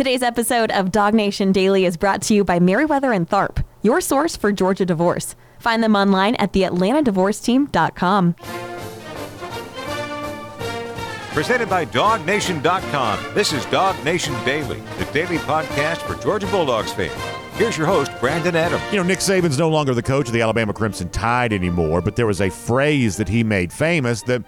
Today's episode of DawgNation Daily is brought to you by Meriwether and Tharp, your source for Georgia divorce. Find them online at theatlantadivorceteam.com. Presented by DawgNation.com. This is DawgNation Daily, the daily podcast for Georgia Bulldogs fans. Here's your host, Brandon Adams. You know, Nick Saban's no longer the coach of the Alabama Crimson Tide anymore, but there was a phrase that he made famous that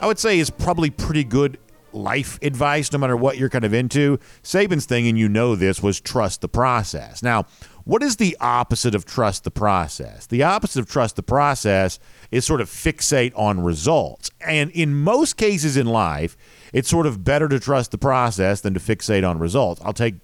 I would say is probably pretty good life advice, no matter what you're kind of into. Saban's thing, and you know this, was trust the process. Now, what is the opposite of trust the process? The opposite of trust the process is sort of fixate on results. And in most cases in life, it's sort of better to trust the process than to fixate on results. I'll take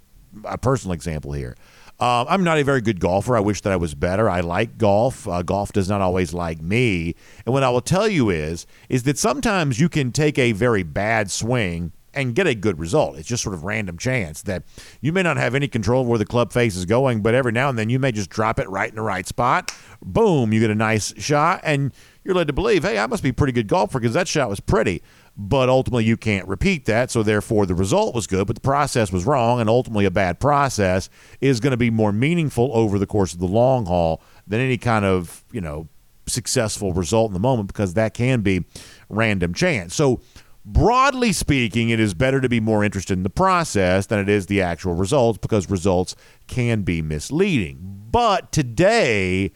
a personal example here. Uh, I'm not a very good golfer. I wish that I was better. I like golf. Uh, golf does not always like me. And what I will tell you is, is that sometimes you can take a very bad swing and get a good result. It's just sort of random chance that you may not have any control of where the club face is going, but every now and then you may just drop it right in the right spot. Boom, you get a nice shot, and you're led to believe, hey, I must be a pretty good golfer because that shot was pretty but ultimately you can't repeat that. So therefore, the result was good, but the process was wrong, and ultimately a bad process is going to be more meaningful over the course of the long haul than any kind of you know successful result in the moment because that can be random chance. So. Broadly speaking, it is better to be more interested in the process than it is the actual results because results can be misleading. But today,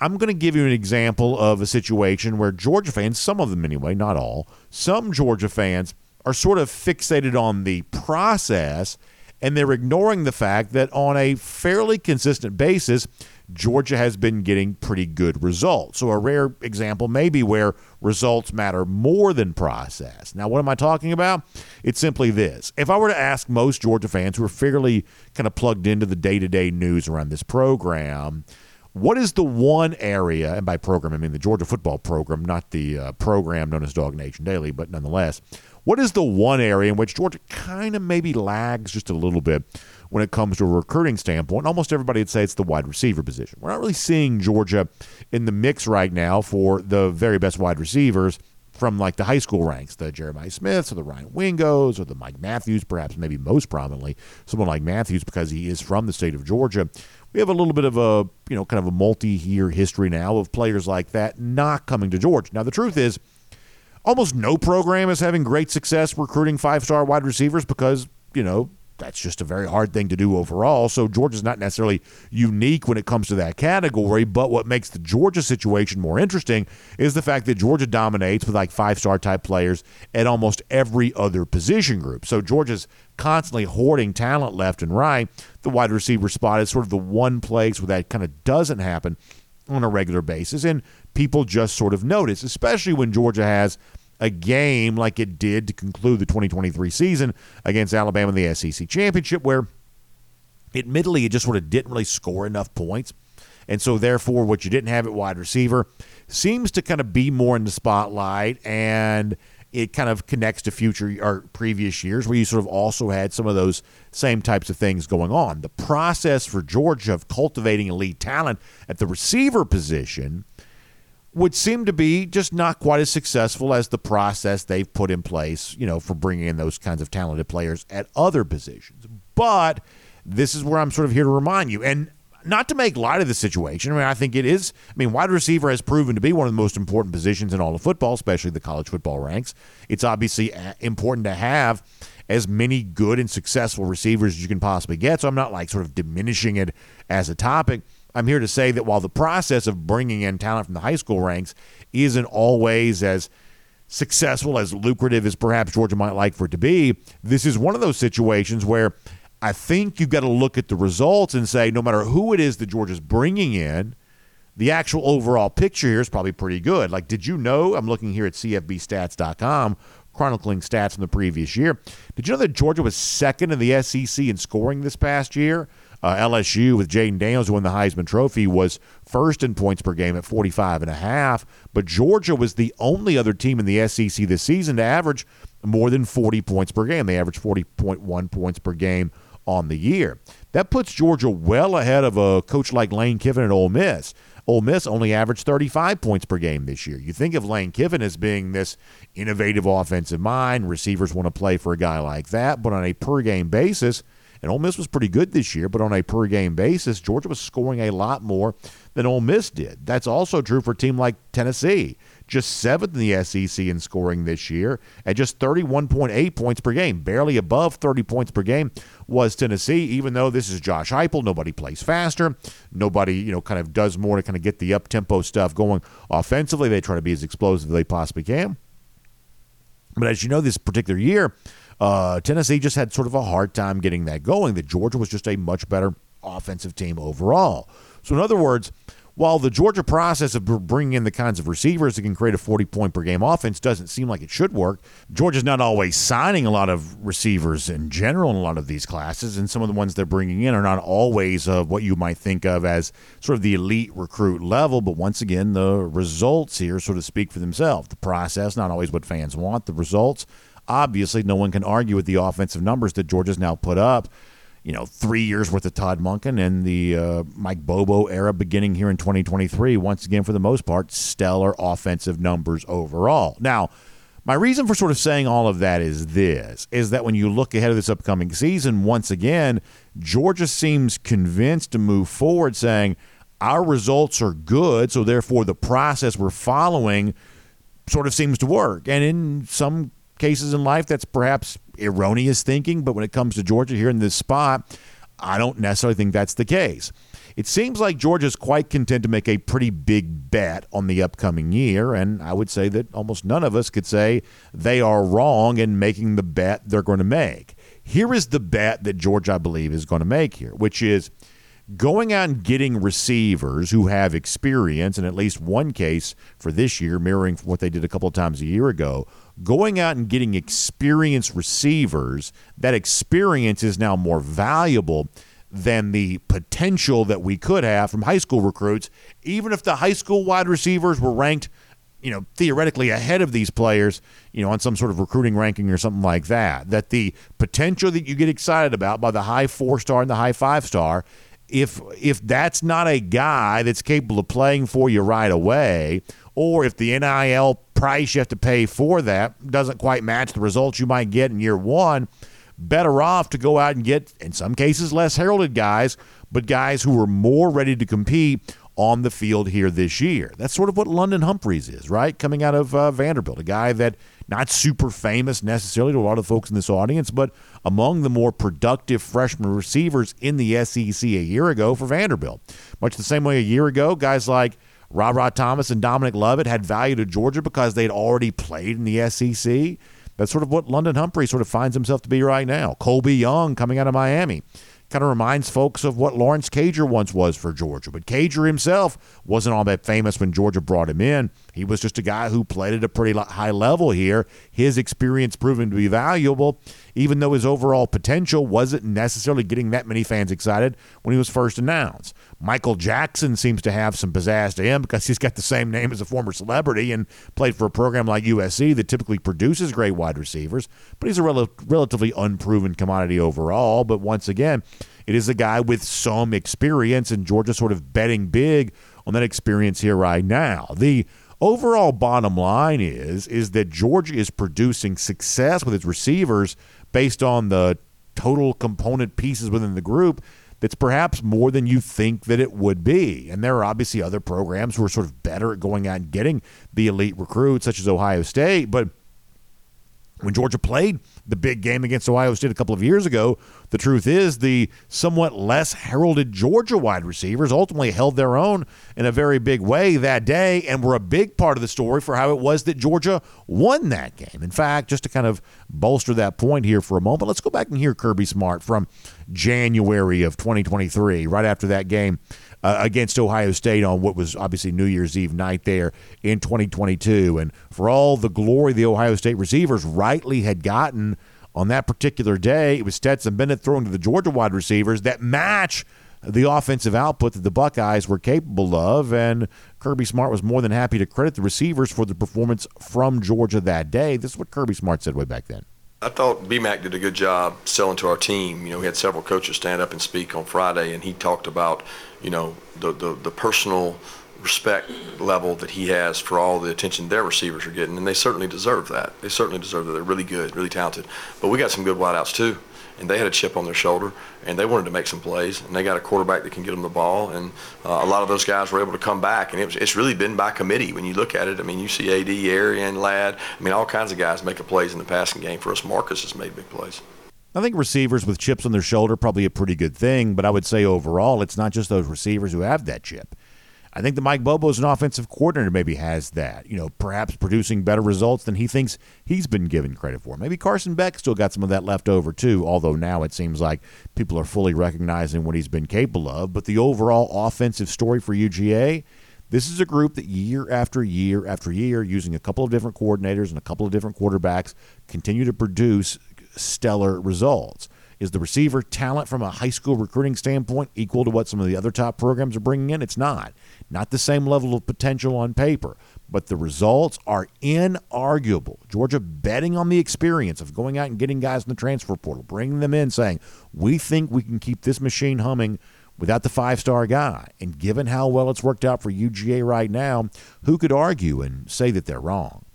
I'm going to give you an example of a situation where Georgia fans, some of them anyway, not all, some Georgia fans are sort of fixated on the process and they're ignoring the fact that on a fairly consistent basis, Georgia has been getting pretty good results. So, a rare example may be where results matter more than process. Now, what am I talking about? It's simply this. If I were to ask most Georgia fans who are fairly kind of plugged into the day to day news around this program, what is the one area, and by program I mean the Georgia football program, not the uh, program known as DawgNation Daily, but nonetheless, what is the one area in which Georgia kind of maybe lags just a little bit when it comes to a recruiting standpoint? Almost everybody would say it's the wide receiver position. We're not really seeing Georgia in the mix right now for the very best wide receivers from like the high school ranks, the Jeremiah Smiths or the Ryan Wingos or the Mike Matthews, perhaps maybe most prominently, someone like Matthews because he is from the state of Georgia we have a little bit of a you know kind of a multi-year history now of players like that not coming to Georgia. Now the truth is, almost no program is having great success recruiting five-star wide receivers because you know that's just a very hard thing to do overall. So Georgia's not necessarily unique when it comes to that category. But what makes the Georgia situation more interesting is the fact that Georgia dominates with like five star type players at almost every other position group. So Georgia's constantly hoarding talent left and right. The wide receiver spot is sort of the one place where that kind of doesn't happen on a regular basis. And people just sort of notice, especially when Georgia has a game like it did to conclude the 2023 season against Alabama in the SEC championship, where admittedly it just sort of didn't really score enough points. And so, therefore, what you didn't have at wide receiver seems to kind of be more in the spotlight. And it kind of connects to future or previous years where you sort of also had some of those same types of things going on. The process for Georgia of cultivating elite talent at the receiver position would seem to be just not quite as successful as the process they've put in place, you know, for bringing in those kinds of talented players at other positions. But this is where I'm sort of here to remind you, and not to make light of the situation. I mean, I think it is. I mean, wide receiver has proven to be one of the most important positions in all of football, especially the college football ranks. It's obviously uh, important to have as many good and successful receivers as you can possibly get. So I'm not like sort of diminishing it as a topic. I'm here to say that while the process of bringing in talent from the high school ranks isn't always as successful, as lucrative as perhaps Georgia might like for it to be, this is one of those situations where I think you've got to look at the results and say no matter who it is that Georgia's bringing in, the actual overall picture here is probably pretty good. Like, did you know? I'm looking here at CFBstats.com, chronicling stats from the previous year. Did you know that Georgia was second in the SEC in scoring this past year? Uh, LSU with Jayden Daniels, who won the Heisman Trophy, was first in points per game at 45 and a half. But Georgia was the only other team in the SEC this season to average more than 40 points per game. They averaged 40.1 points per game on the year. That puts Georgia well ahead of a coach like Lane Kiffin at Ole Miss. Ole Miss only averaged 35 points per game this year. You think of Lane Kiffin as being this innovative offensive mind, receivers want to play for a guy like that, but on a per game basis, And Ole Miss was pretty good this year, but on a per game basis, Georgia was scoring a lot more than Ole Miss did. That's also true for a team like Tennessee just seventh in the SEC in scoring this year at just 31.8 points per game. Barely above 30 points per game was Tennessee, even though this is Josh Heupel. Nobody plays faster. Nobody, you know, kind of does more to kind of get the up tempo stuff going offensively. They try to be as explosive as they possibly can. But as you know, this particular year, uh, Tennessee just had sort of a hard time getting that going. That Georgia was just a much better offensive team overall. So, in other words, while the Georgia process of bringing in the kinds of receivers that can create a 40 point per game offense doesn't seem like it should work, Georgia's not always signing a lot of receivers in general in a lot of these classes, and some of the ones they're bringing in are not always of what you might think of as sort of the elite recruit level. But once again, the results here sort of speak for themselves. The process, not always what fans want, the results. Obviously, no one can argue with the offensive numbers that Georgia's now put up you know, three years worth of Todd Monken and the uh, Mike Bobo era beginning here in 2023. Once again, for the most part, stellar offensive numbers overall. Now, my reason for sort of saying all of that is this is that when you look ahead of this upcoming season, once again, Georgia seems convinced to move forward saying our results are good, so therefore the process we're following sort of seems to work. And in some cases in life, that's perhaps erroneous thinking. But when it comes to Georgia here in this spot, I don't necessarily think that's the case. It seems like Georgia's quite content to make a pretty big bet on the upcoming year, and I would say that almost none of us could say they are wrong in making the bet they're going to make. Here is the bet that Georgia, I believe, is going to make here, which is going out and getting receivers who have experience, in at least one case for this year, mirroring what they did a couple of times a year ago, going out and getting experienced receivers, that experience is now more valuable than the potential that we could have from high school recruits, even if the high school wide receivers were ranked, you know, theoretically ahead of these players, you know, on some sort of recruiting ranking or something like that. That the potential that you get excited about by the high four star and the high five star, if if that's not a guy that's capable of playing for you right away, or if the NIL price you have to pay for that doesn't quite match the results you might get in year one, better off to go out and get, in some cases, less heralded guys, but guys who are more ready to compete on the field here this year. That's sort of what London Humphreys is, right? Coming out of uh, Vanderbilt, a guy that not super famous necessarily to a lot of the folks in this audience, but among the more productive freshman receivers in the SEC a year ago for Vanderbilt. Much the same way a year ago, guys like Rara Thomas and Dominic Lovett had value to Georgia because they'd already played in the SEC. That's sort of what London Humphrey sort of finds himself to be right now. Colbie Young coming out of Miami kind of reminds folks of what Lawrence Cager once was for Georgia. But Cager himself wasn't all that famous when Georgia brought him in. He was just a guy who played at a pretty high level here. His experience proving to be valuable, even though his overall potential wasn't necessarily getting that many fans excited when he was first announced. Michael Jackson seems to have some pizzazz to him because he's got the same name as a former celebrity and played for a program like USC that typically produces great wide receivers, but he's a rel- relatively unproven commodity overall. But once again, it is a guy with some experience, and Georgia sort of betting big on that experience here right now. The overall bottom line is is that Georgia is producing success with its receivers based on the total component pieces within the group that's perhaps more than you think that it would be. And there are obviously other programs who are sort of better at going out and getting the elite recruits, such as Ohio State. But when Georgia played the big game against Ohio State a couple of years ago, the truth is the somewhat less heralded Georgia wide receivers ultimately held their own in a very big way that day and were a big part of the story for how it was that Georgia won that game. In fact, just to kind of bolster that point here for a moment, let's go back and hear Kirby Smart from January of 2023, right after that game uh, against Ohio State on what was obviously New Year's Eve night there in 2022. And for all the glory the Ohio State receivers rightly had gotten on that particular day, it was Stetson Bennett throwing to the Georgia wide receivers that match the offensive output that the Buckeyes were capable of. And Kirby Smart was more than happy to credit the receivers for the performance from Georgia that day. This is what Kirby Smart said way back then. I thought BMAC did a good job selling to our team. You know, we had several coaches stand up and speak on Friday, and he talked about, you know, the, the, the personal respect level that he has for all the attention their receivers are getting, and they certainly deserve that. They certainly deserve that. They're really good, really talented. But we got some good wideouts too, and they had a chip on their shoulder, and they wanted to make some plays, and they got a quarterback that can get them the ball, and uh, a lot of those guys were able to come back, and it was, it's really been by committee when you look at it. I mean, you see AD, Arian, Ladd, I mean, all kinds of guys making plays in the passing game. For us, Marcus has made big plays. I think receivers with chips on their shoulder probably a pretty good thing, but I would say overall, it's not just those receivers who have that chip. I think that Mike Bobo as an offensive coordinator maybe has that, you know, perhaps producing better results than he thinks he's been given credit for. Maybe Carson Beck still got some of that left over too, although now it seems like people are fully recognizing what he's been capable of. But the overall offensive story for UGA, this is a group that year after year after year, using a couple of different coordinators and a couple of different quarterbacks, continue to produce stellar results. Is the receiver talent from a high school recruiting standpoint equal to what some of the other top programs are bringing in? It's not. Not the same level of potential on paper, but the results are inarguable. Georgia betting on the experience of going out and getting guys in the transfer portal, bringing them in, saying, we think we can keep this machine humming without the five star guy. And given how well it's worked out for UGA right now, who could argue and say that they're wrong?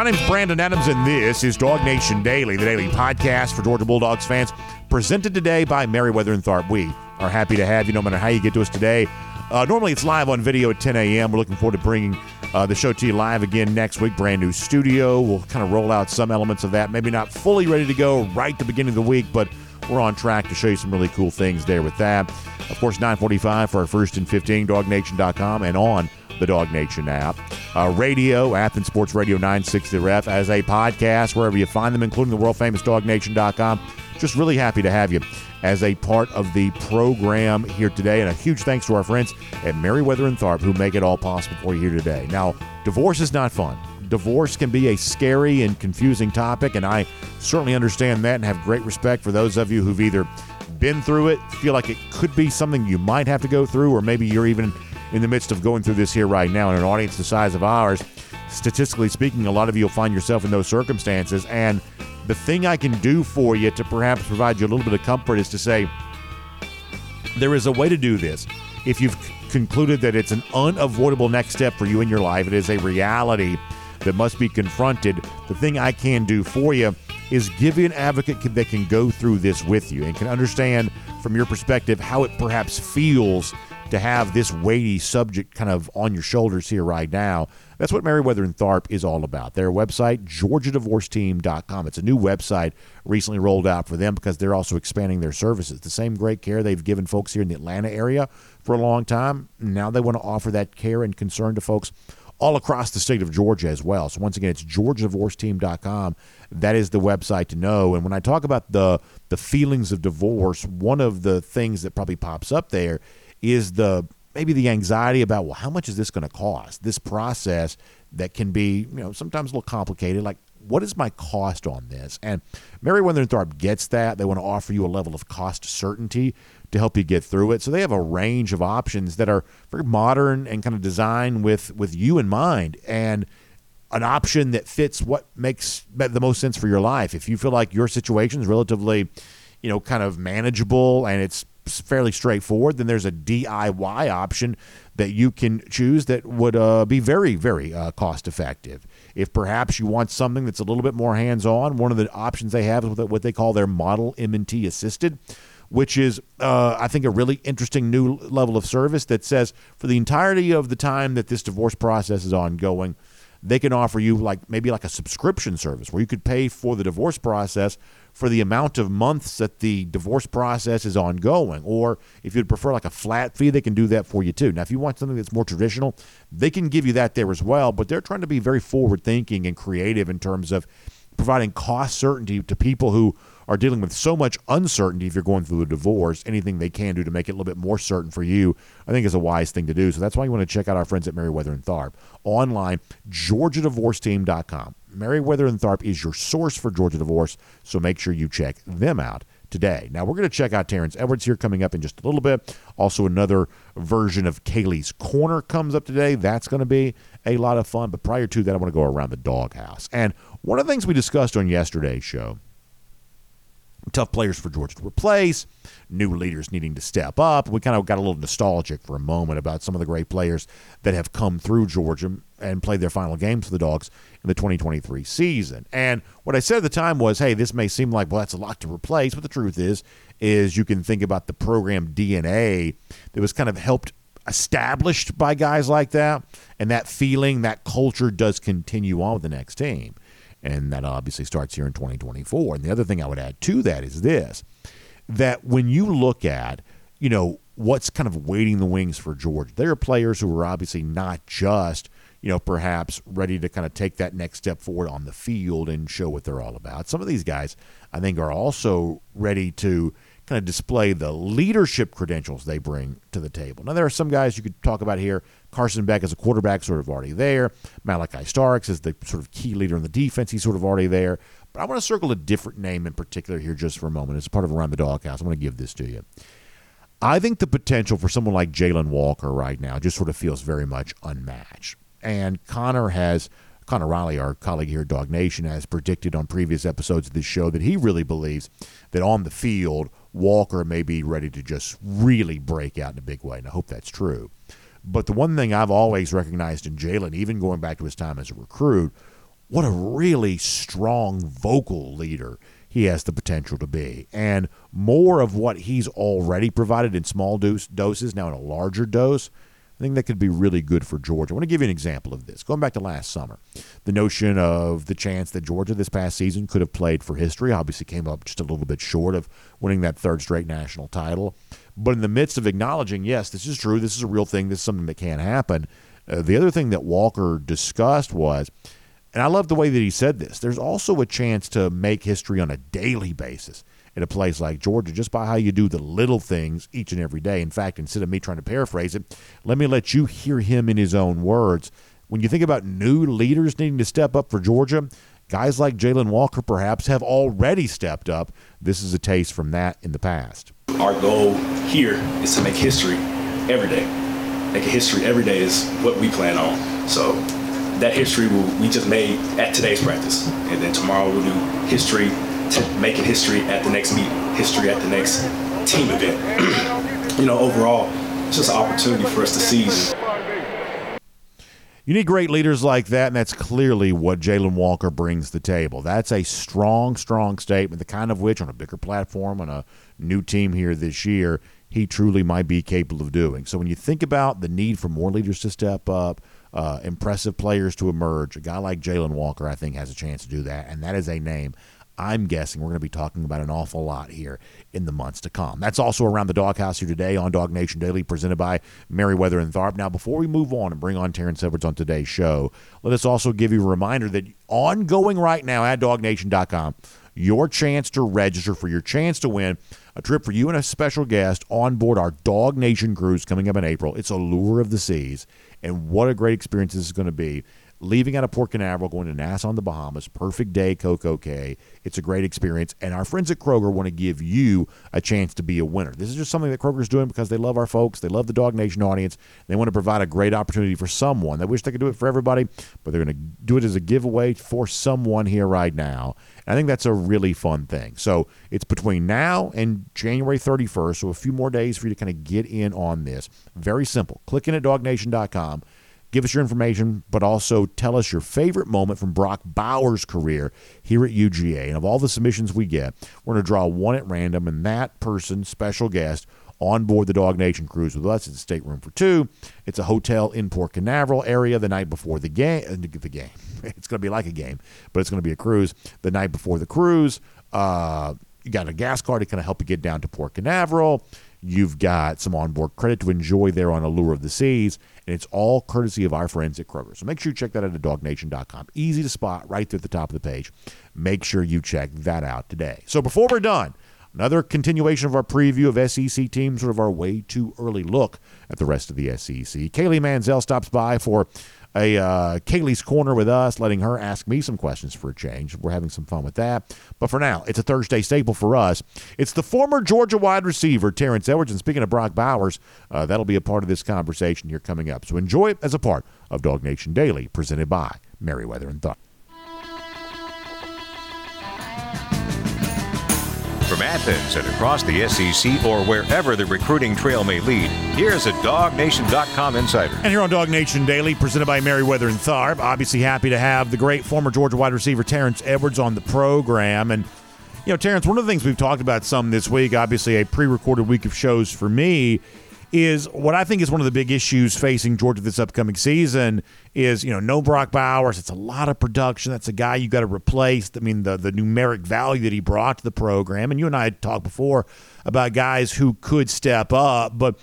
My name's Brandon Adams, and this is DawgNation Daily, the daily podcast for Georgia Bulldogs fans, presented today by Meriwether and Tharp. We are happy to have you no matter how you get to us today. Uh, normally it's live on video at 10 a.m. We're looking forward to bringing uh, the show to you live again next week. Brand new studio. We'll kind of roll out some elements of that. Maybe not fully ready to go right the beginning of the week, but we're on track to show you some really cool things there with that. Of course, 945 for our first and 15, dawgnation.com, and on the DawgNation app. Uh, radio, Athens Sports Radio 960 Ref, as a podcast, wherever you find them, including the world famous dawgnation.com. Just really happy to have you as a part of the program here today. And a huge thanks to our friends at Meriwether and Tharp who make it all possible for you here today. Now, divorce is not fun. Divorce can be a scary and confusing topic, and I certainly understand that and have great respect for those of you who've either been through it, feel like it could be something you might have to go through, or maybe you're even in the midst of going through this here right now in an audience the size of ours. Statistically speaking, a lot of you will find yourself in those circumstances. And the thing I can do for you to perhaps provide you a little bit of comfort is to say there is a way to do this. If you've concluded that it's an unavoidable next step for you in your life, it is a reality that must be confronted. The thing I can do for you is give you an advocate that can go through this with you and can understand from your perspective how it perhaps feels to have this weighty subject kind of on your shoulders here right now. That's what Meriwether and Tharp is all about. Their website, georgiadivorceteam.com. It's a new website recently rolled out for them because they're also expanding their services. The same great care they've given folks here in the Atlanta area for a long time. Now they want to offer that care and concern to folks all across the state of Georgia as well. So once again, it's georgiadivorceteam.com. That is the website to know. And when I talk about the the feelings of divorce, one of the things that probably pops up there is the maybe the anxiety about well how much is this going to cost? This process that can be you know sometimes a little complicated like what is my cost on this? And Meriwether and gets that. They want to offer you a level of cost certainty to help you get through it. So they have a range of options that are very modern and kind of designed with with you in mind and an option that fits what makes the most sense for your life. If you feel like your situation is relatively you know kind of manageable and it's fairly straightforward. Then there's a DIY option that you can choose that would uh, be very, very uh, cost effective. If perhaps you want something that's a little bit more hands on, one of the options they have is what they call their model M&T assisted which is, uh, I think, a really interesting new level of service that says for the entirety of the time that this divorce process is ongoing, they can offer you like maybe like a subscription service where you could pay for the divorce process for the amount of months that the divorce process is ongoing. Or if you'd prefer like a flat fee, they can do that for you too. Now, if you want something that's more traditional, they can give you that there as well. But they're trying to be very forward thinking and creative in terms of providing cost certainty to people who are dealing with so much uncertainty if you're going through a divorce. Anything they can do to make it a little bit more certain for you, I think is a wise thing to do. So that's why you want to check out our friends at Meriwether and Tharp online, georgiadivorceteam.com. Meriwether and Tharp is your source for Georgia divorce, so make sure you check them out today. Now we're going to check out Terrence Edwards here coming up in just a little bit. Also, another version of Kaylee's Corner comes up today. That's going to be a lot of fun. But prior to that, I want to go around the doghouse. And one of the things we discussed on yesterday's show tough players for Georgia to replace, new leaders needing to step up. We kind of got a little nostalgic for a moment about some of the great players that have come through Georgia and played their final games for the Dogs in the 2023 season. And what I said at the time was, hey, this may seem like, well, that's a lot to replace, but the truth is, is you can think about the program DNA that was kind of helped established by guys like that, and that feeling, that culture does continue on with the next team. And that obviously starts here in 2024. And the other thing I would add to that is this that when you look at, you know, what's kind of waiting the wings for Georgia, there are players who are obviously not just, you know, perhaps ready to kind of take that next step forward on the field and show what they're all about. Some of these guys, I think, are also ready to kind of display the leadership credentials they bring to the table. Now, there are some guys you could talk about here. Carson Beck as a quarterback, sort of already there. Malaki Starks is the sort of key leader in the defense. He's sort of already there. But I want to circle a different name in particular here just for a moment. As part of Around the Doghouse, I want to give this to you. I think the potential for someone like Jalon Walker right now just sort of feels very much unmatched. And Connor has Connor Riley, our colleague here at DawgNation, has predicted on previous episodes of this show that he really believes that on the field, Walker may be ready to just really break out in a big way. And I hope that's true. But the one thing I've always recognized in Jalon, even going back to his time as a recruit, what a really strong vocal leader he has the potential to be. And more of what he's already provided in small dose, doses, now in a larger dose, I think that could be really good for Georgia. I want to give you an example of this. Going back to last summer, the notion of the chance that Georgia this past season could have played for history obviously came up just a little bit short of winning that third straight national title. But in the midst of acknowledging, yes, this is true, this is a real thing, this is something that can happen, uh, the other thing that Walker discussed was, and I love the way that he said this, there's also a chance to make history on a daily basis in a place like Georgia just by how you do the little things each and every day. In fact, instead of me trying to paraphrase it, let me let you hear him in his own words. When you think about new leaders needing to step up for Georgia, guys like Jalon Walker perhaps have already stepped up. This is a taste from that in the past. Our goal here is to make history every day. Make a history every day is what we plan on. So that history we just made at today's practice. And then tomorrow we'll do history making history at the next meet, history at the next team event. you know, overall, it's just an opportunity for us to seize. You need great leaders like that, and that's clearly what Jalon Walker brings to the table. That's a strong, strong statement, the kind of which, on a bigger platform, on a new team here this year, he truly might be capable of doing. So when you think about the need for more leaders to step up, uh, impressive players to emerge, a guy like Jalon Walker, I think, has a chance to do that, and that is a name I'm guessing we're going to be talking about an awful lot here in the months to come. That's also around the doghouse here today on DawgNation Daily, presented by Meriwether and Tharp. Now, before we move on and bring on Terrence Edwards on today's show, let us also give you a reminder that ongoing right now at dawgnation.com, your chance to register for your chance to win a trip for you and a special guest on board our DawgNation cruise coming up in April. It's Allure of the Seas, and what a great experience this is going to be leaving out of Port Canaveral, going to Nassau in the Bahamas. Perfect day, CocoCay. It's a great experience. And our friends at Kroger want to give you a chance to be a winner. This is just something that Kroger's doing because they love our folks. They love the DawgNation audience. They want to provide a great opportunity for someone. They wish they could do it for everybody, but they're going to do it as a giveaway for someone here right now. And I think that's a really fun thing. So it's between now and January 31st, so a few more days for you to kind of get in on this. Very simple. Click in at dawgnation.com Give us your information, but also tell us your favorite moment from Brock Bowers' career here at UGA. And of all the submissions we get, we're going to draw one at random, and that person, special guest, on board the DawgNation cruise with us. It's a stateroom for two. It's a hotel in Port Canaveral area the night before the game. Uh, the game. It's going to be like a game, but it's going to be a cruise the night before the cruise. Uh, you got a gas card to kind of help you get down to Port Canaveral. You've got some onboard credit to enjoy there on Allure of the Seas, and it's all courtesy of our friends at Kroger. So make sure you check that out at dawgnation.com. Easy to spot right there at the top of the page. Make sure you check that out today. So before we're done, another continuation of our preview of SEC teams, sort of our way too early look at the rest of the SEC. Kaylee Mansell stops by for a uh, Kaylee's Corner with us, letting her ask me some questions for a change. We're having some fun with that. But for now, it's a Thursday staple for us. It's the former Georgia wide receiver, Terrence Edwards. And speaking of Brock Bowers, uh, that'll be a part of this conversation here coming up. So enjoy it as a part of DawgNation Daily, presented by Meriwether and Tharp. From Athens and across the SEC or wherever the recruiting trail may lead, here's a DawgNation.com insider. And here on DawgNation Daily, presented by Meriwether and Tharp, obviously happy to have the great former Georgia wide receiver Terrence Edwards on the program. And, you know, Terrence, one of the things we've talked about some this week, obviously a pre recorded week of shows for me, is what I think is one of the big issues facing Georgia this upcoming season is, you know, no Brock Bowers. It's a lot of production. That's a guy you got to replace. I mean, the, the numeric value that he brought to the program. And you and I had talked before about guys who could step up. But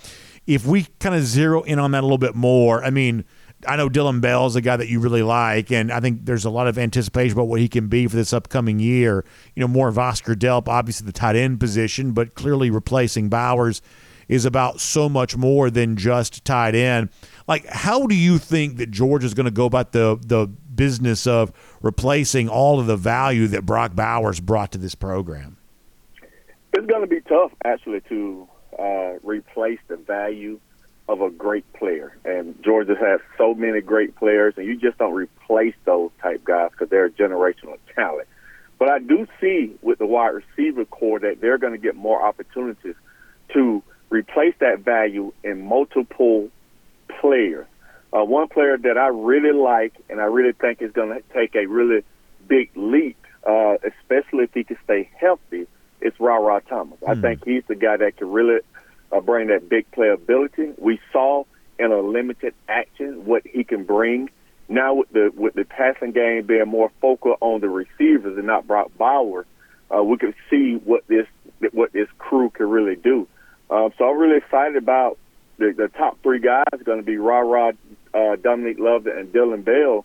if we kind of zero in on that a little bit more, I mean, I know Dillon Bell is a guy that you really like, and I think there's a lot of anticipation about what he can be for this upcoming year. You know, more of Oscar Delp, obviously the tight end position, but clearly replacing Bowers – is about so much more than just tight end. Like, how do you think that Georgia is going to go about the the business of replacing all of the value that Brock Bowers brought to this program? It's going to be tough, actually, to uh, replace the value of a great player. And Georgia has so many great players, and you just don't replace those type guys because they're generational talent. But I do see with the wide receiver corps that they're going to get more opportunities to replace that value in multiple players. Uh, one player that I really like and I really think is going to take a really big leap, uh, especially if he can stay healthy, is Rara Thomas. Mm. I hmm. think he's the guy that can really uh, bring that big playability. We saw in a limited action what he can bring. Now with the with the passing game being more focal on the receivers and not Brock Bowers, uh, we can see what this what this crew can really do. Um, so I'm really excited about the, the top three guys going to be Rara, uh, Dominique Love, and Dillon Bell.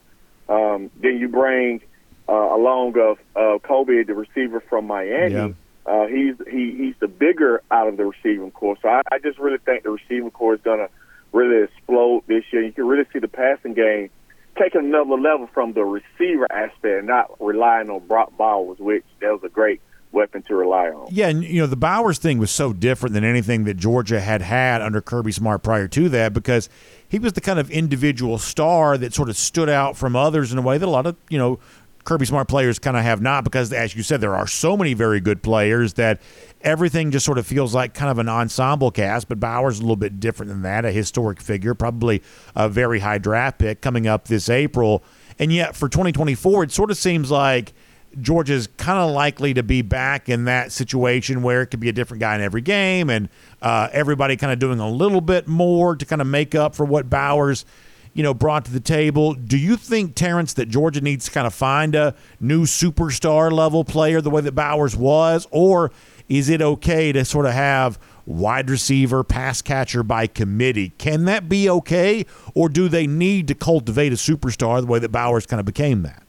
Um, then you bring uh, along of uh, Kobe, the receiver from Miami. Yeah. Uh, he's he, he's the bigger out of the receiving corps. So I, I just really think the receiving corps is going to really explode this year. You can really see the passing game taking another level from the receiver aspect not relying on Brock Bowers, which that was a great – weapon to rely on. Yeah, and you know the Bowers thing was so different than anything that Georgia had had under Kirby Smart prior to that because he was the kind of individual star that sort of stood out from others in a way that a lot of you know Kirby Smart players kind of have not because as you said there are so many very good players that everything just sort of feels like kind of an ensemble cast but Bowers a little bit different than that a historic figure probably a very high draft pick coming up this April and yet for 2024 it sort of seems like Georgia's kind of likely to be back in that situation where it could be a different guy in every game and uh, everybody kind of doing a little bit more to kind of make up for what Bowers, you know, brought to the table. Do you think, Terrence, that Georgia needs to kind of find a new superstar level player the way that Bowers was? Or is it okay to sort of have wide receiver, pass catcher by committee? Can that be okay? Or do they need to cultivate a superstar the way that Bowers kind of became that?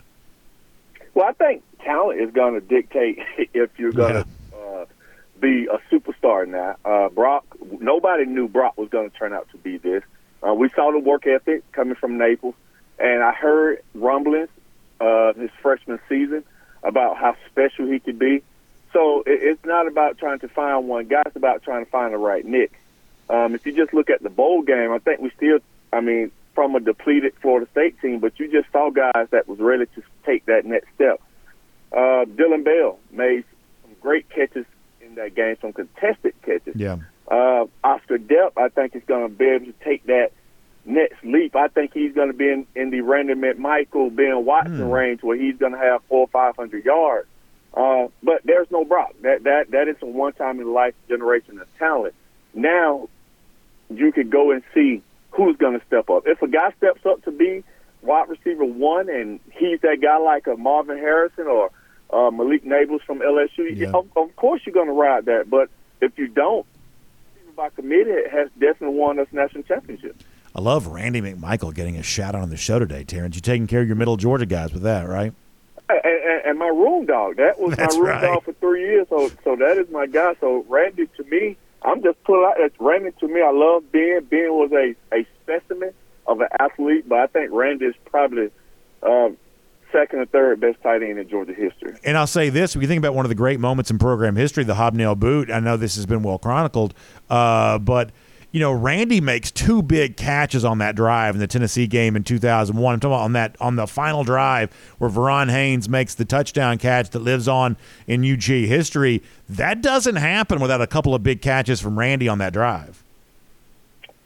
Well, I think talent is going to dictate if you're going to yeah. uh, be a superstar now. Uh, Brock, nobody knew Brock was going to turn out to be this. Uh, we saw the work ethic coming from Naples, and I heard rumblings uh, his freshman season about how special he could be. So it, it's not about trying to find one guy; it's about trying to find the right nick. Um, if you just look at the bowl game, I think we still, I mean, from a depleted Florida State team, but you just saw guys that was ready to take that next step. Uh, Dillon Bell made some great catches in that game, some contested catches. Yeah. Uh, Oscar Delp, I think, is going to be able to take that next leap. I think he's going to be in, in the Randy McMichael, Ben Watson mm. range where he's going to have four or five hundred yards. Uh, but there's no Brock. That that that is a one time in life generation of talent. Now you could go and see who's going to step up. If a guy steps up to be wide receiver one and he's that guy like a Marvin Harrison or uh, Malik Nabers from LSU. Yeah. Of, of course, you're going to ride that, but if you don't, by committee has definitely won us national championship. I love Randy McMichael getting a shout out on the show today, Terrence. You're taking care of your middle Georgia guys with that, right? And, and, and my room dog. That was That's my room right. dog for three years. So, so that is my guy. So Randy, to me, I'm just pulling out. It's Randy to me. I love Ben. Ben was a a specimen of an athlete, but I think Randy is probably uh, second or third best tight end in Georgia history. And I'll say this: when you think about one of the great moments in program history, the hobnail boot. I know this has been well chronicled, uh, but you know, Randy makes two big catches on that drive in the Tennessee game in 2001. I'm talking about on that on the final drive where Verron Haynes makes the touchdown catch that lives on in UG history. That doesn't happen without a couple of big catches from Randy on that drive.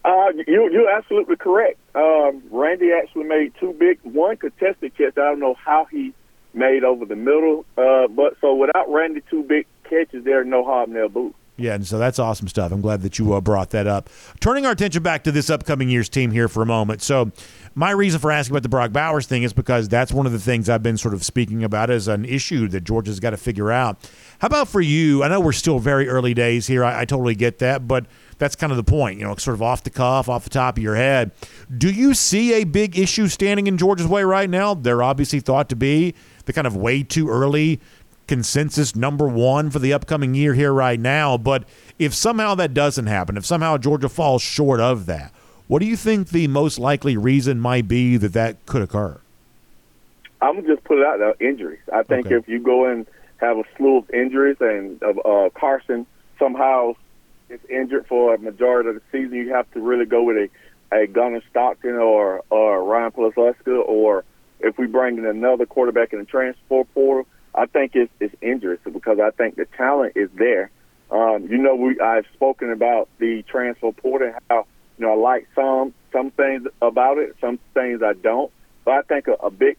Uh, you, you're absolutely correct. Um, Randy actually made two big, one contested catch. I don't know how he made over the middle, uh, but so without Randy, two big catches there, no hobnail boot. Yeah, and so that's awesome stuff. I'm glad that you uh, brought that up. Turning our attention back to this upcoming year's team here for a moment. So, my reason for asking about the Brock Bowers thing is because that's one of the things I've been sort of speaking about as an issue that Georgia's got to figure out. How about for you? I know we're still very early days here. I, I totally get that, but that's kind of the point, you know, sort of off the cuff, off the top of your head. Do you see a big issue standing in Georgia's way right now? They're obviously thought to be the kind of way too early consensus number one for the upcoming year here right now. But if somehow that doesn't happen, if somehow Georgia falls short of that, what do you think the most likely reason might be that that could occur? I'm gonna just put it out there: injuries. I think Okay. if you go and have a slew of injuries, and uh, uh, Carson somehow is injured for a majority of the season, you have to really go with a, a Gunnar Stockton or or Ryan Palaska, or if we bring in another quarterback in the transfer portal, I think it's, it's injuries because I think the talent is there. Um, you know, we I've spoken about the transfer portal, and how you know I like some some things about it, some things I don't. But I think a, a big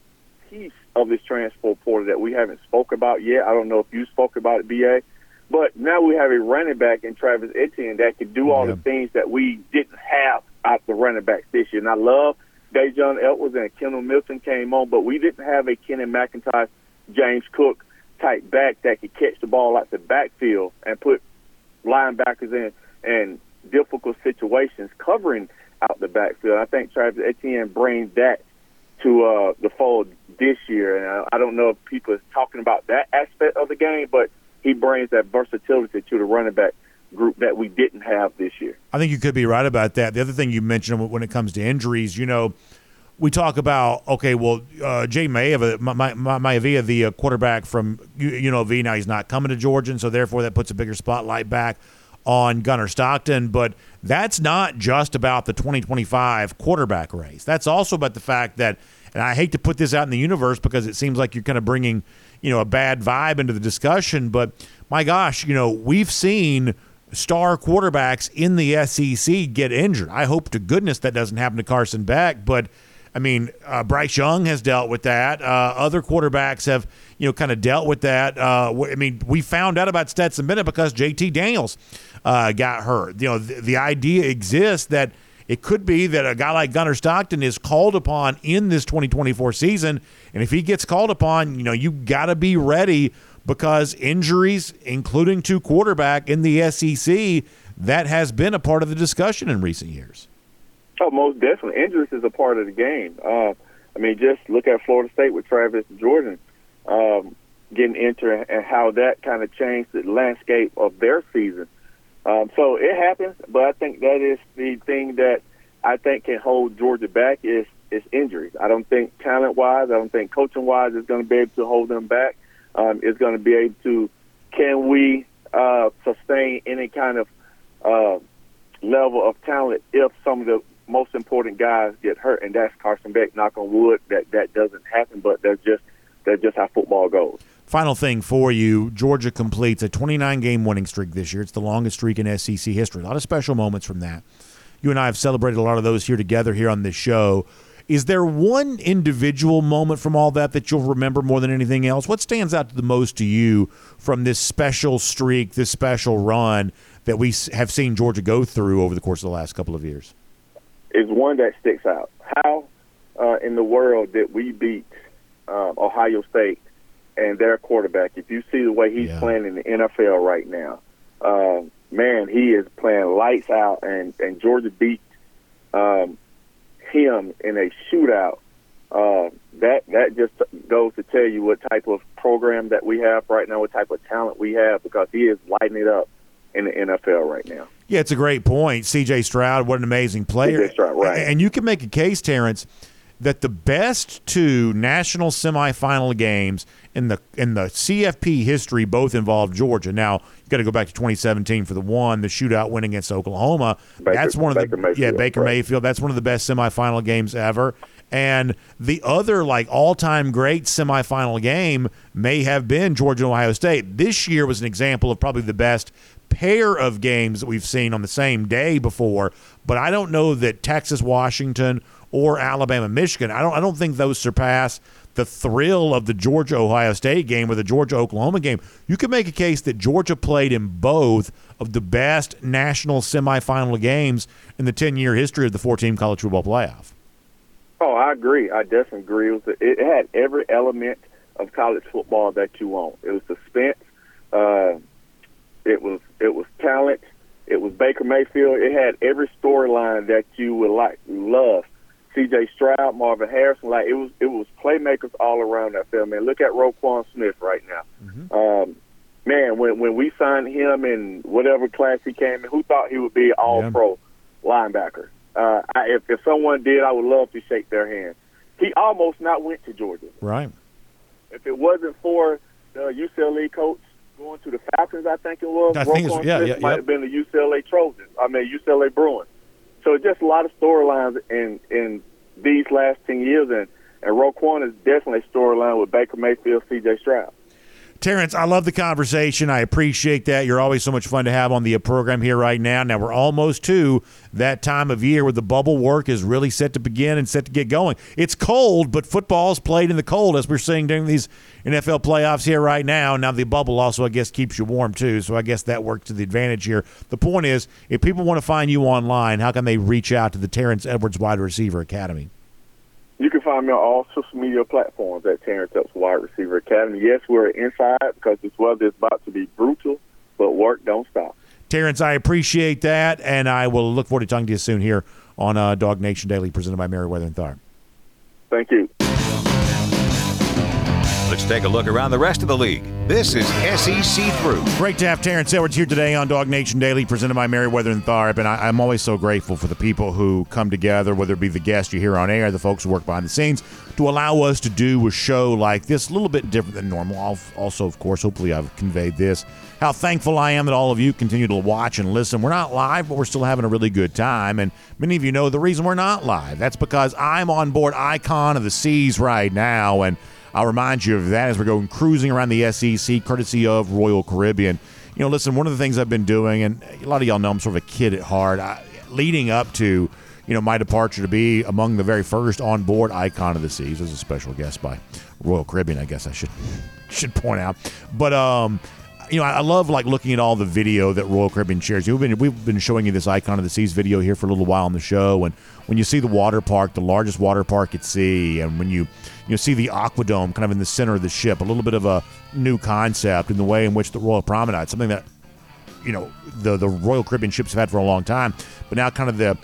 piece of this transfer portal that we haven't spoke about yet. I don't know if you spoke about it, BA, but now we have a running back in Travis Etienne that can do all the things that we didn't have out the running backs this year. And I love Daijun Edwards and Kendall Milton came on, but we didn't have a Kenny McIntosh, James Cook type back that could catch the ball out the backfield and put linebackers in and difficult situations covering out the backfield. I think Travis Etienne brings that to uh, the fold this year, and I, I don't know if people are talking about that aspect of the game, but he brings that versatility to the running back group that we didn't have this year. I think you could be right about that. The other thing you mentioned when it comes to injuries, you know, we talk about okay, well, uh, Jay Maiava, Ma- Ma- Ma- the uh, quarterback from UNLV, now he's not coming to Georgia, and so therefore that puts a bigger spotlight back on Gunnar Stockton. But that's not just about the 2025 quarterback race. That's also about the fact that, and I hate to put this out in the universe because it seems like you're kind of bringing, you know, a bad vibe into the discussion. But my gosh, you know, we've seen star quarterbacks in the SEC get injured. I hope to goodness that doesn't happen to Carson Beck, but I mean, uh, Bryce Young has dealt with that. Uh, other quarterbacks have, you know, kind of dealt with that. Uh, I mean, we found out about Stetson Bennett because JT Daniels uh, got hurt. You know, the, the idea exists that it could be that a guy like Gunnar Stockton is called upon in this 2024 season, and if he gets called upon, you know, you got to be ready because injuries, including to quarterback in the SEC, that has been a part of the discussion in recent years. Oh, most definitely. Injuries is a part of the game. Uh, I mean, just look at Florida State with Travis Jordan um, getting injured and how that kind of changed the landscape of their season. Um, so it happens, but I think that is the thing that I think can hold Georgia back is is injuries. I don't think talent wise, I don't think coaching wise is going to be able to hold them back. Um, it's going to be able to can we uh, sustain any kind of uh, level of talent if some of the most important guys get hurt, and that's Carson Beck. Knock on wood that that doesn't happen, but that's just that's just how football goes. Final thing for you Georgia completes a 29 game winning streak this year. It's the longest streak in SEC history. A lot of special moments from that. You and I have celebrated a lot of those here together here on this show. Is there one individual moment from all that that you'll remember more than anything else? What stands out the most to you from this special streak, this special run that we have seen Georgia go through over the course of the last couple of years? is one that sticks out. How uh, in the world did we beat um, Ohio State and their quarterback? If you see the way he's Yeah. playing in the NFL right now, um, man, he is playing lights out, and and Georgia beat um, him in a shootout. Uh, that that just goes to tell you what type of program that we have right now, what type of talent we have, because he is lighting it up in the NFL right now. Yeah, it's a great point. CJ Stroud, what an amazing player. Stroud, right. And you can make a case, Terrence. That the best two national semifinal games in the in the CFP history both involved Georgia. Now you got to go back to 2017 for the one, the shootout win against Oklahoma. Baker, that's one of Baker the Mayfield, yeah Baker right. Mayfield. That's one of the best semifinal games ever. And the other like all time great semifinal game may have been Georgia and Ohio State. This year was an example of probably the best pair of games that we've seen on the same day before. But I don't know that Texas Washington or Alabama Michigan. I don't I don't think those surpass the thrill of the Georgia Ohio State game or the Georgia Oklahoma game. You could make a case that Georgia played in both of the best national semifinal games in the 10 year history of the four team college football playoff. Oh, I agree. I definitely agree. It, it had every element of college football that you want. It was suspense. Uh, it was it was talent. It was Baker Mayfield. It had every storyline that you would like love. C.J. Stroud, Marvin Harrison, like it was it was playmakers all around that field. Man, look at Roquan Smith right now. Um, man, when when we signed him in whatever class he came in, who thought he would be All Yeah. Pro linebacker? Uh, I, if if someone did, I would love to shake their hand. He almost not went to Georgia. Right. If it wasn't for the UCLA coach going to the Falcons, I think it was. I think it's- yeah, Smith yeah, might yep. have been the UCLA Trojans. I mean UCLA Bruins. So just a lot of storylines in in these last ten years, and and Roquan is definitely a storyline with Baker Mayfield, C.J. Stroud. Terrence, I love the conversation. I appreciate that. You're always so much fun to have on the uh, program here right now. Now we're almost to that time of year where the bubble work is really set to begin and set to get going. It's cold, but football's played in the cold as we're seeing during these NFL playoffs here right now. Now the bubble also, I guess, keeps you warm too. So I guess that works to the advantage here. The point is, if people want to find you online, how can they reach out to the Terrence Edwards Wide Receiver Academy? You can find me on all social media platforms at Terrence Epps Wide Receiver Academy. Yes, we're inside because this weather is about to be brutal, but work don't stop. Terrence, I appreciate that, and I will look forward to talking to you soon here on uh, DawgNation Daily, presented by Meriwether and Tharp. Thank you. Take a look around the rest of the league. This is SEC Through. Great to have Terrence Edwards here today on DawgNation Daily, presented by Meriwether and Tharp. And I, I'm always so grateful for the people who come together, whether it be the guests you hear on air, the folks who work behind the scenes, to allow us to do a show like this, a little bit different than normal. Al- Also, of course, hopefully I've conveyed this. How thankful I am that all of you continue to watch and listen. We're not live, but we're still having a really good time. And many of you know the reason we're not live. That's because I'm on board Icon of the Seas right now. And I'll remind you of that as we're going cruising around the SEC, courtesy of Royal Caribbean. You know, listen, one of the things I've been doing, and a lot of y'all know I'm sort of a kid at heart, I, leading up to, you know, my departure to be among the very first on board Icon of the Seas as a special guest by Royal Caribbean, I guess I should should point out. But um, you know, I love like looking at all the video that Royal Caribbean shares. We've been we've been showing you this Icon of the Seas video here for a little while on the show, and when you see the water park, the largest water park at sea, and when you you know, see the aquadome kind of in the center of the ship, a little bit of a new concept in the way in which the Royal Promenade, something that you know the the Royal Caribbean ships have had for a long time, but now kind of the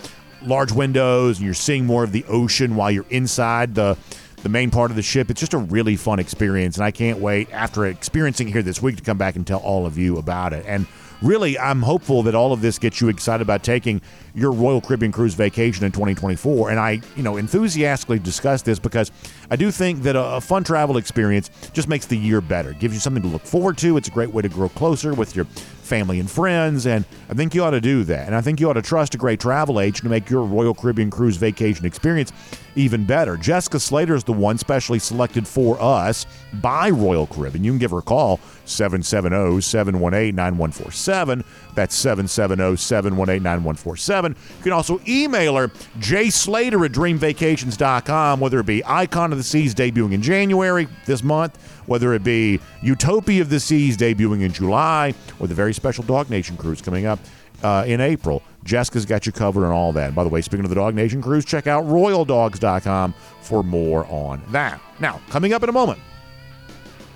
large windows and you're seeing more of the ocean while you're inside the the main part of the ship. It's just a really fun experience, and I can't wait after experiencing here this week to come back and tell all of you about it. And really, I'm hopeful that all of this gets you excited about taking your Royal Caribbean cruise vacation in 2024. And I, you know, enthusiastically discuss this because I do think that a, fun travel experience just makes the year better. Gives you something to look forward to. It's a great way to grow closer with your family and friends, and I think you ought to do that. And I think you ought to trust a great travel agent to make your Royal Caribbean cruise vacation experience even better. Jessica Slater is the one specially selected for us by Royal Caribbean. You can give her a call 770-718-9147. That's 770-718-9147. You can also email her jslater at dreamvacations.com, whether it be Icon of the Seas debuting in January this month, whether it be Utopia of the Seas debuting in July, or the very special DawgNation cruise coming up uh, in April. Jessica's got you covered on all that. And by the way, speaking of the DawgNation cruise, check out royaldogs.com for more on that. Now, coming up in a moment,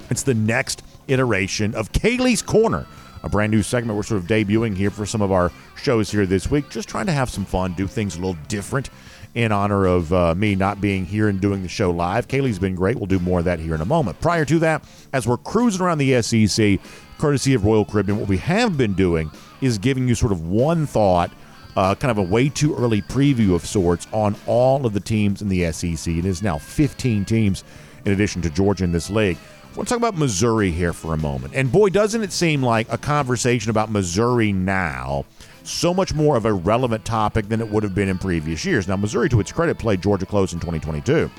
it's the next iteration of Kaylee's Corner, a brand new segment we're sort of debuting here for some of our shows here this week. Just trying to have some fun, do things a little different in honor of uh, me not being here and doing the show live. Kaylee's been great. We'll do more of that here in a moment. Prior to that, as we're cruising around the SEC, courtesy of Royal Caribbean, what we have been doing is giving you sort of one thought uh, kind of a way too early preview of sorts on all of the teams in the SEC. It is now 15 teams in addition to Georgia in this league. I want to talk about Missouri here for a moment. And boy, doesn't it seem like a conversation about Missouri now so much more of a relevant topic than it would have been in previous years. Now, Missouri, to its credit, played Georgia close in 2022.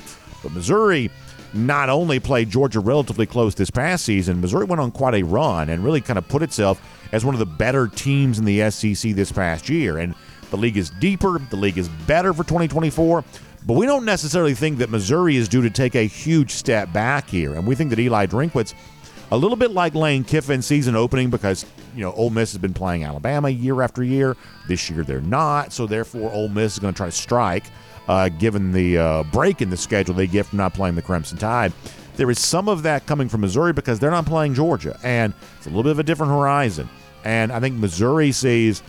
But Missouri not only played Georgia relatively close this past season, Missouri went on quite a run and really kind of put itself as one of the better teams in the SEC this past year. And the league is deeper, the league is better for 2024. But we don't necessarily think that Missouri is due to take a huge step back here. And we think that Eli Drinkwitz, a little bit like Lane Kiffin season opening, because, you know, Ole Miss has been playing Alabama year after year. This year they're not. So therefore, Ole Miss is going to try to strike, uh, given the uh, break in the schedule they get from not playing the Crimson Tide. There is some of that coming from Missouri because they're not playing Georgia. And it's a little bit of a different horizon. And I think Missouri sees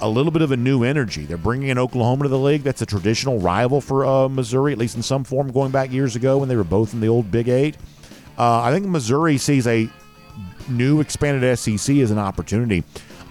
a little bit of a new energy. They're bringing in Oklahoma to the league. That's a traditional rival for uh, Missouri, at least in some form, going back years ago when they were both in the old Big Eight. Uh, I think Missouri sees a new expanded SEC as an opportunity.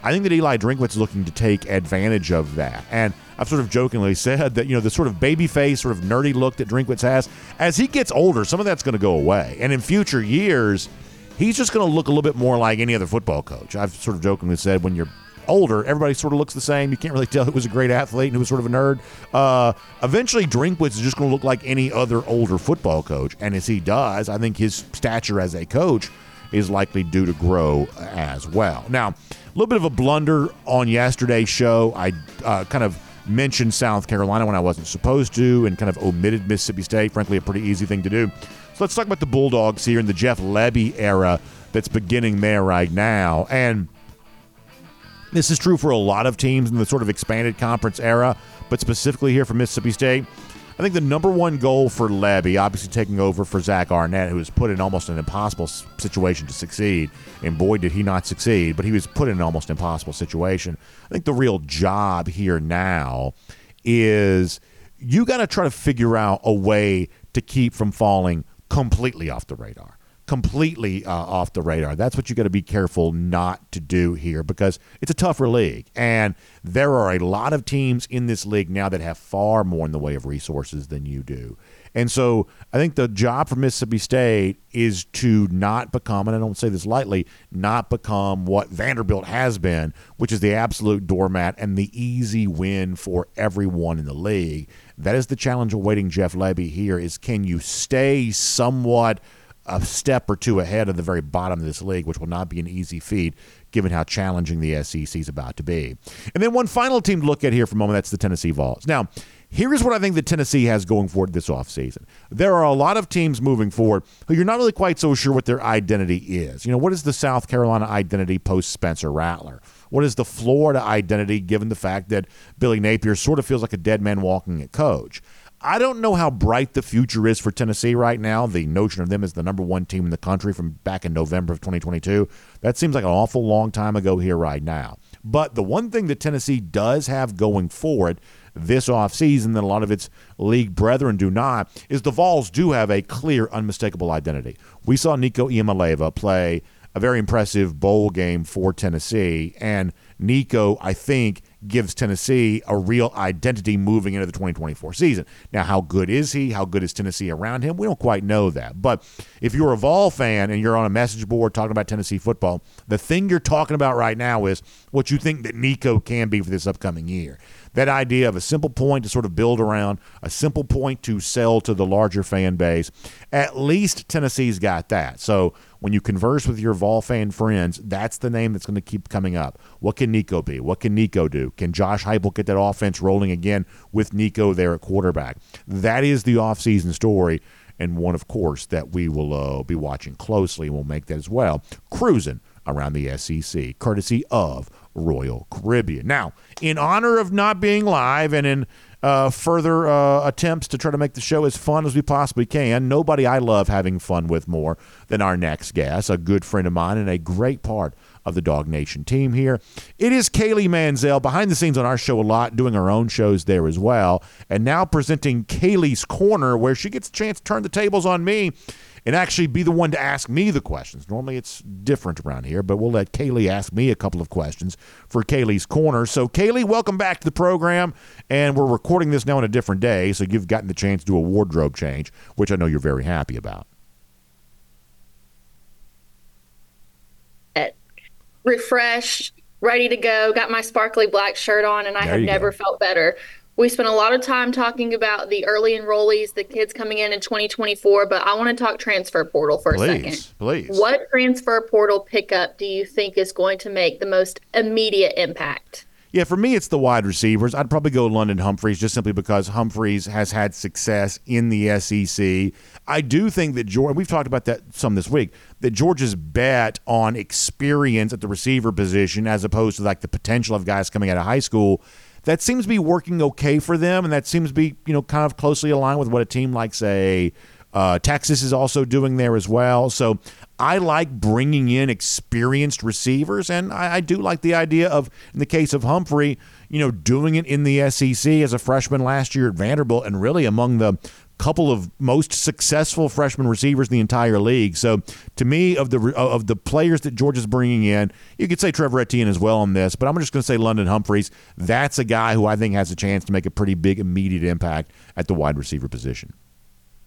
I think that Eli Drinkwitz is looking to take advantage of that. And I've sort of jokingly said that, you know, the sort of baby face, sort of nerdy look that Drinkwitz has, as he gets older, some of that's going to go away. And in future years, he's just going to look a little bit more like any other football coach. I've sort of jokingly said when you're older, everybody sort of looks the same. You can't really tell who was a great athlete and who was sort of a nerd. Uh, eventually, Drinkwitz is just going to look like any other older football coach. And as he does, I think his stature as a coach is likely due to grow as well. Now, a little bit of a blunder on yesterday's show. I uh, kind of mentioned South Carolina when I wasn't supposed to and kind of omitted Mississippi State. Frankly, a pretty easy thing to do. So let's talk about the Bulldogs here in the Jeff Lebby era that's beginning there right now. And this is true for a lot of teams in the sort of expanded conference era, but specifically here for Mississippi State. I think the number one goal for Lebby, obviously taking over for Zach Arnett, who was put in almost an impossible situation to succeed, and boy, did he not succeed, but he was put in an almost impossible situation. I think the real job here now is you got to try to figure out a way to keep from falling completely off the radar completely uh, off the radar. That's what you got to be careful not to do here because it's a tougher league. And there are a lot of teams in this league now that have far more in the way of resources than you do. And so I think the job for Mississippi State is to not become, and I don't say this lightly, not become what Vanderbilt has been, which is the absolute doormat and the easy win for everyone in the league. That is the challenge awaiting Jeff Lebby here is can you stay somewhat – a step or two ahead of the very bottom of this league, which will not be an easy feat given how challenging the SEC is about to be. And then one final team to look at here for a moment that's the Tennessee Vols. Now, here's what I think that Tennessee has going forward this offseason. There are a lot of teams moving forward who you're not really quite so sure what their identity is. You know, what is the South Carolina identity post Spencer Rattler? What is the Florida identity given the fact that Billy Napier sort of feels like a dead man walking at coach? I don't know how bright the future is for Tennessee right now. The notion of them as the number one team in the country from back in November of 2022, that seems like an awful long time ago here right now. But the one thing that Tennessee does have going for it this offseason that a lot of its league brethren do not is the Vols do have a clear, unmistakable identity. We saw Nico Iamaleava play a very impressive bowl game for Tennessee, and Nico, I think, gives Tennessee a real identity moving into the 2024 season. Now, how good is he? How good is Tennessee around him? We don't quite know that. But if you're a Vol fan and you're on a message board talking about Tennessee football, the thing you're talking about right now is what you think that Nico can be for this upcoming year. That idea of a simple point to sort of build around, a simple point to sell to the larger fan base. At least Tennessee's got that. So when you converse with your Vol fan friends, that's the name that's going to keep coming up. What can Nico be? What can Nico do? Can Josh Heupel get that offense rolling again with Nico there at quarterback? That is the offseason story, and one, of course, that we will uh, be watching closely, and we'll make that as well. Cruising around the SEC, courtesy of Royal Caribbean. Now, in honor of not being live and in uh, further uh, attempts to try to make the show as fun as we possibly can. Nobody I love having fun with more than our next guest, a good friend of mine and a great part of the DawgNation team here. It is Kaylee Mansell behind the scenes on our show a lot, doing her own shows there as well, and now presenting Kaylee's Corner, where she gets a chance to turn the tables on me and actually be the one to ask me the questions. Normally it's different around here, but we'll let Kaylee ask me a couple of questions for Kaylee's Corner. So, Kaylee, welcome back to the program. And we're recording this now on a different day, so you've gotten the chance to do a wardrobe change, which I know you're very happy about. Refreshed, ready to go, got my sparkly black shirt on, and I There have never go. felt better. We spent a lot of time talking about the early enrollees, the kids coming in in 2024, but I want to talk transfer portal for a second. Please, please. What transfer portal pickup do you think is going to make the most immediate impact? Yeah, for me, it's the wide receivers. I'd probably go London Humphreys just simply because Humphreys has had success in the SEC. I do think that George, we've talked about that some this week, that George's bet on experience at the receiver position as opposed to like the potential of guys coming out of high school, that seems to be working okay for them. And that seems to be, you know, kind of closely aligned with what a team like, say, uh, Texas is also doing there as well. So I like bringing in experienced receivers, and I, I do like the idea of, in the case of Humphrey, you know, doing it in the SEC as a freshman last year at Vanderbilt, and really among the couple of most successful freshman receivers in the entire league. So to me, of the of the players that Georgia's bringing in, you could say Trevor Etienne as well on this, but I'm just going to say London Humphreys. That's a guy who I think has a chance to make a pretty big immediate impact at the wide receiver position.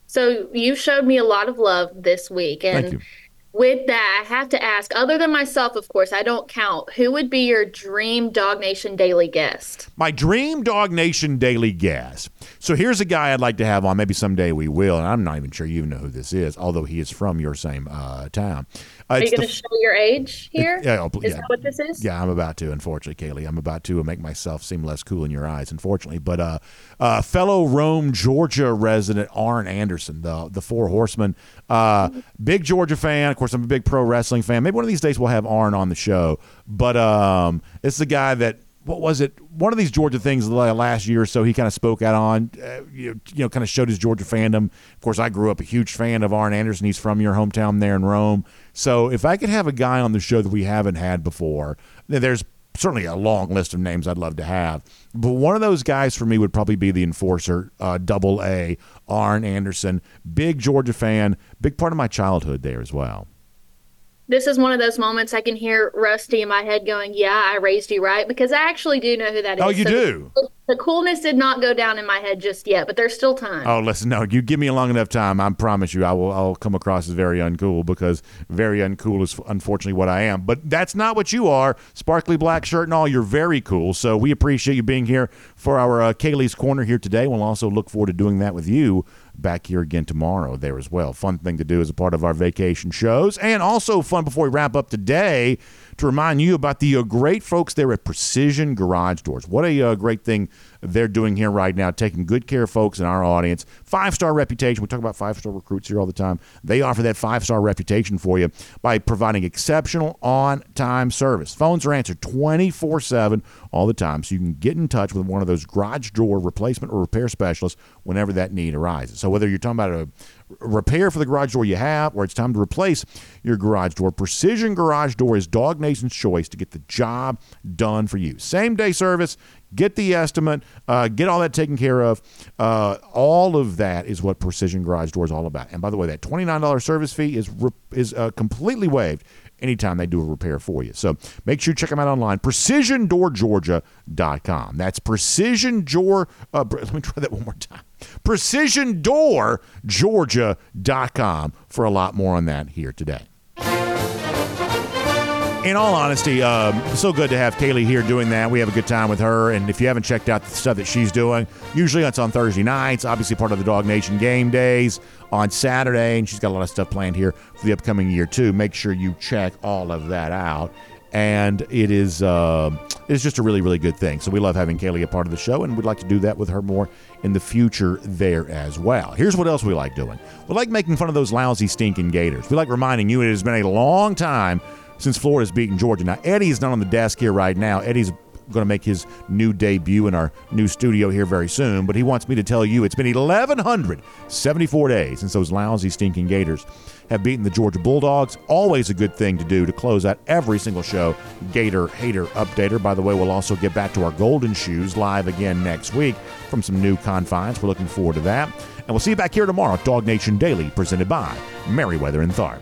So you showed me a lot of love this week, and with that, I have to ask. Other than myself, of course, I don't count. Who would be your dream DawgNation daily guest? My dream DawgNation daily guest. So here's a guy I'd like to have on. Maybe someday we will, and I'm not even sure you even know who this is, although he is from your same uh, town. Uh, Are you going to show your age here? yeah, oh, Is yeah. that what this is? Yeah, I'm about to. Unfortunately, Kaylee, I'm about to make myself seem less cool in your eyes. Unfortunately, but uh, uh, fellow Rome, Georgia resident Arn Anderson, the the Four Horsemen, uh, big Georgia fan. Of course, I'm a big pro wrestling fan. Maybe one of these days we'll have Arn on the show. But um, it's the guy that. What was it? One of these Georgia things last year or so, he kind of spoke out on, uh, you, know, you know, kind of showed his Georgia fandom. Of course, I grew up a huge fan of Arn Anderson. He's from your hometown there in Rome. So if I could have a guy on the show that we haven't had before, there's certainly a long list of names I'd love to have. But one of those guys for me would probably be the enforcer, uh, double A, Arn Anderson. Big Georgia fan, big part of my childhood there as well. This is one of those moments I can hear Rusty in my head going, "Yeah, I raised you right," because I actually do know who that is. Oh, you So do? The, the coolness did not go down in my head just yet, but there's still time. Oh, listen, no, you give me a long enough time, I promise you, I will. I'll come across as very uncool because very uncool is unfortunately what I am. But that's not what you are. Sparkly black shirt and all, you're very cool. So we appreciate you being here for our uh, Kaylee's Corner here today. We'll also look forward to doing that with you back here again tomorrow there as well. Fun thing to do as a part of our vacation shows, and also fun before we wrap up today to remind you about the uh, great folks there at Precision Garage Doors. What a uh, great thing they're doing here right now, taking good care of folks in our audience. Five star reputation. We talk about five star recruits here all the time. They offer that five star reputation for you by providing exceptional on time service. Phones are answered 24 7 all the time, so you can get in touch with one of those garage door replacement or repair specialists whenever that need arises. So whether you're talking about a repair for the garage door you have or it's time to replace your garage door, Precision Garage Door is DawgNation's choice to get the job done for you. Same day service. Get the estimate, uh, get all that taken care of. Uh, all of that is what Precision Garage Door is all about. And by the way, that $29 service fee is re- is uh, completely waived anytime they do a repair for you. So make sure you check them out online, precisiondoorgeorgia.com. That's precision door. Uh, let me try that one more time. Precisiondoorgeorgia.com for a lot more on that here today. In all honesty, um, so good to have Kaylee here doing that. We have a good time with her. And if you haven't checked out the stuff that she's doing, usually it's on Thursday nights, obviously part of the DawgNation game days on Saturday. And she's got a lot of stuff planned here for the upcoming year, too. Make sure you check all of that out. And it is uh, it's just a really, really good thing. So we love having Kaylee a part of the show, and we'd like to do that with her more in the future there as well. Here's what else we like doing. We like making fun of those lousy, stinking Gators. We like reminding you it has been a long time since Florida's beaten Georgia. Now, Eddie is not on the desk here right now. Eddie's going to make his new debut in our new studio here very soon. But he wants me to tell you it's been 1,174 days since those lousy, stinking Gators have beaten the Georgia Bulldogs. Always a good thing to do to close out every single show. Gator Hater Updater. By the way, we'll also get back to our golden shoes live again next week from some new confines. We're looking forward to that. And we'll see you back here tomorrow, DawgNation Daily, presented by Meriwether and Tharp.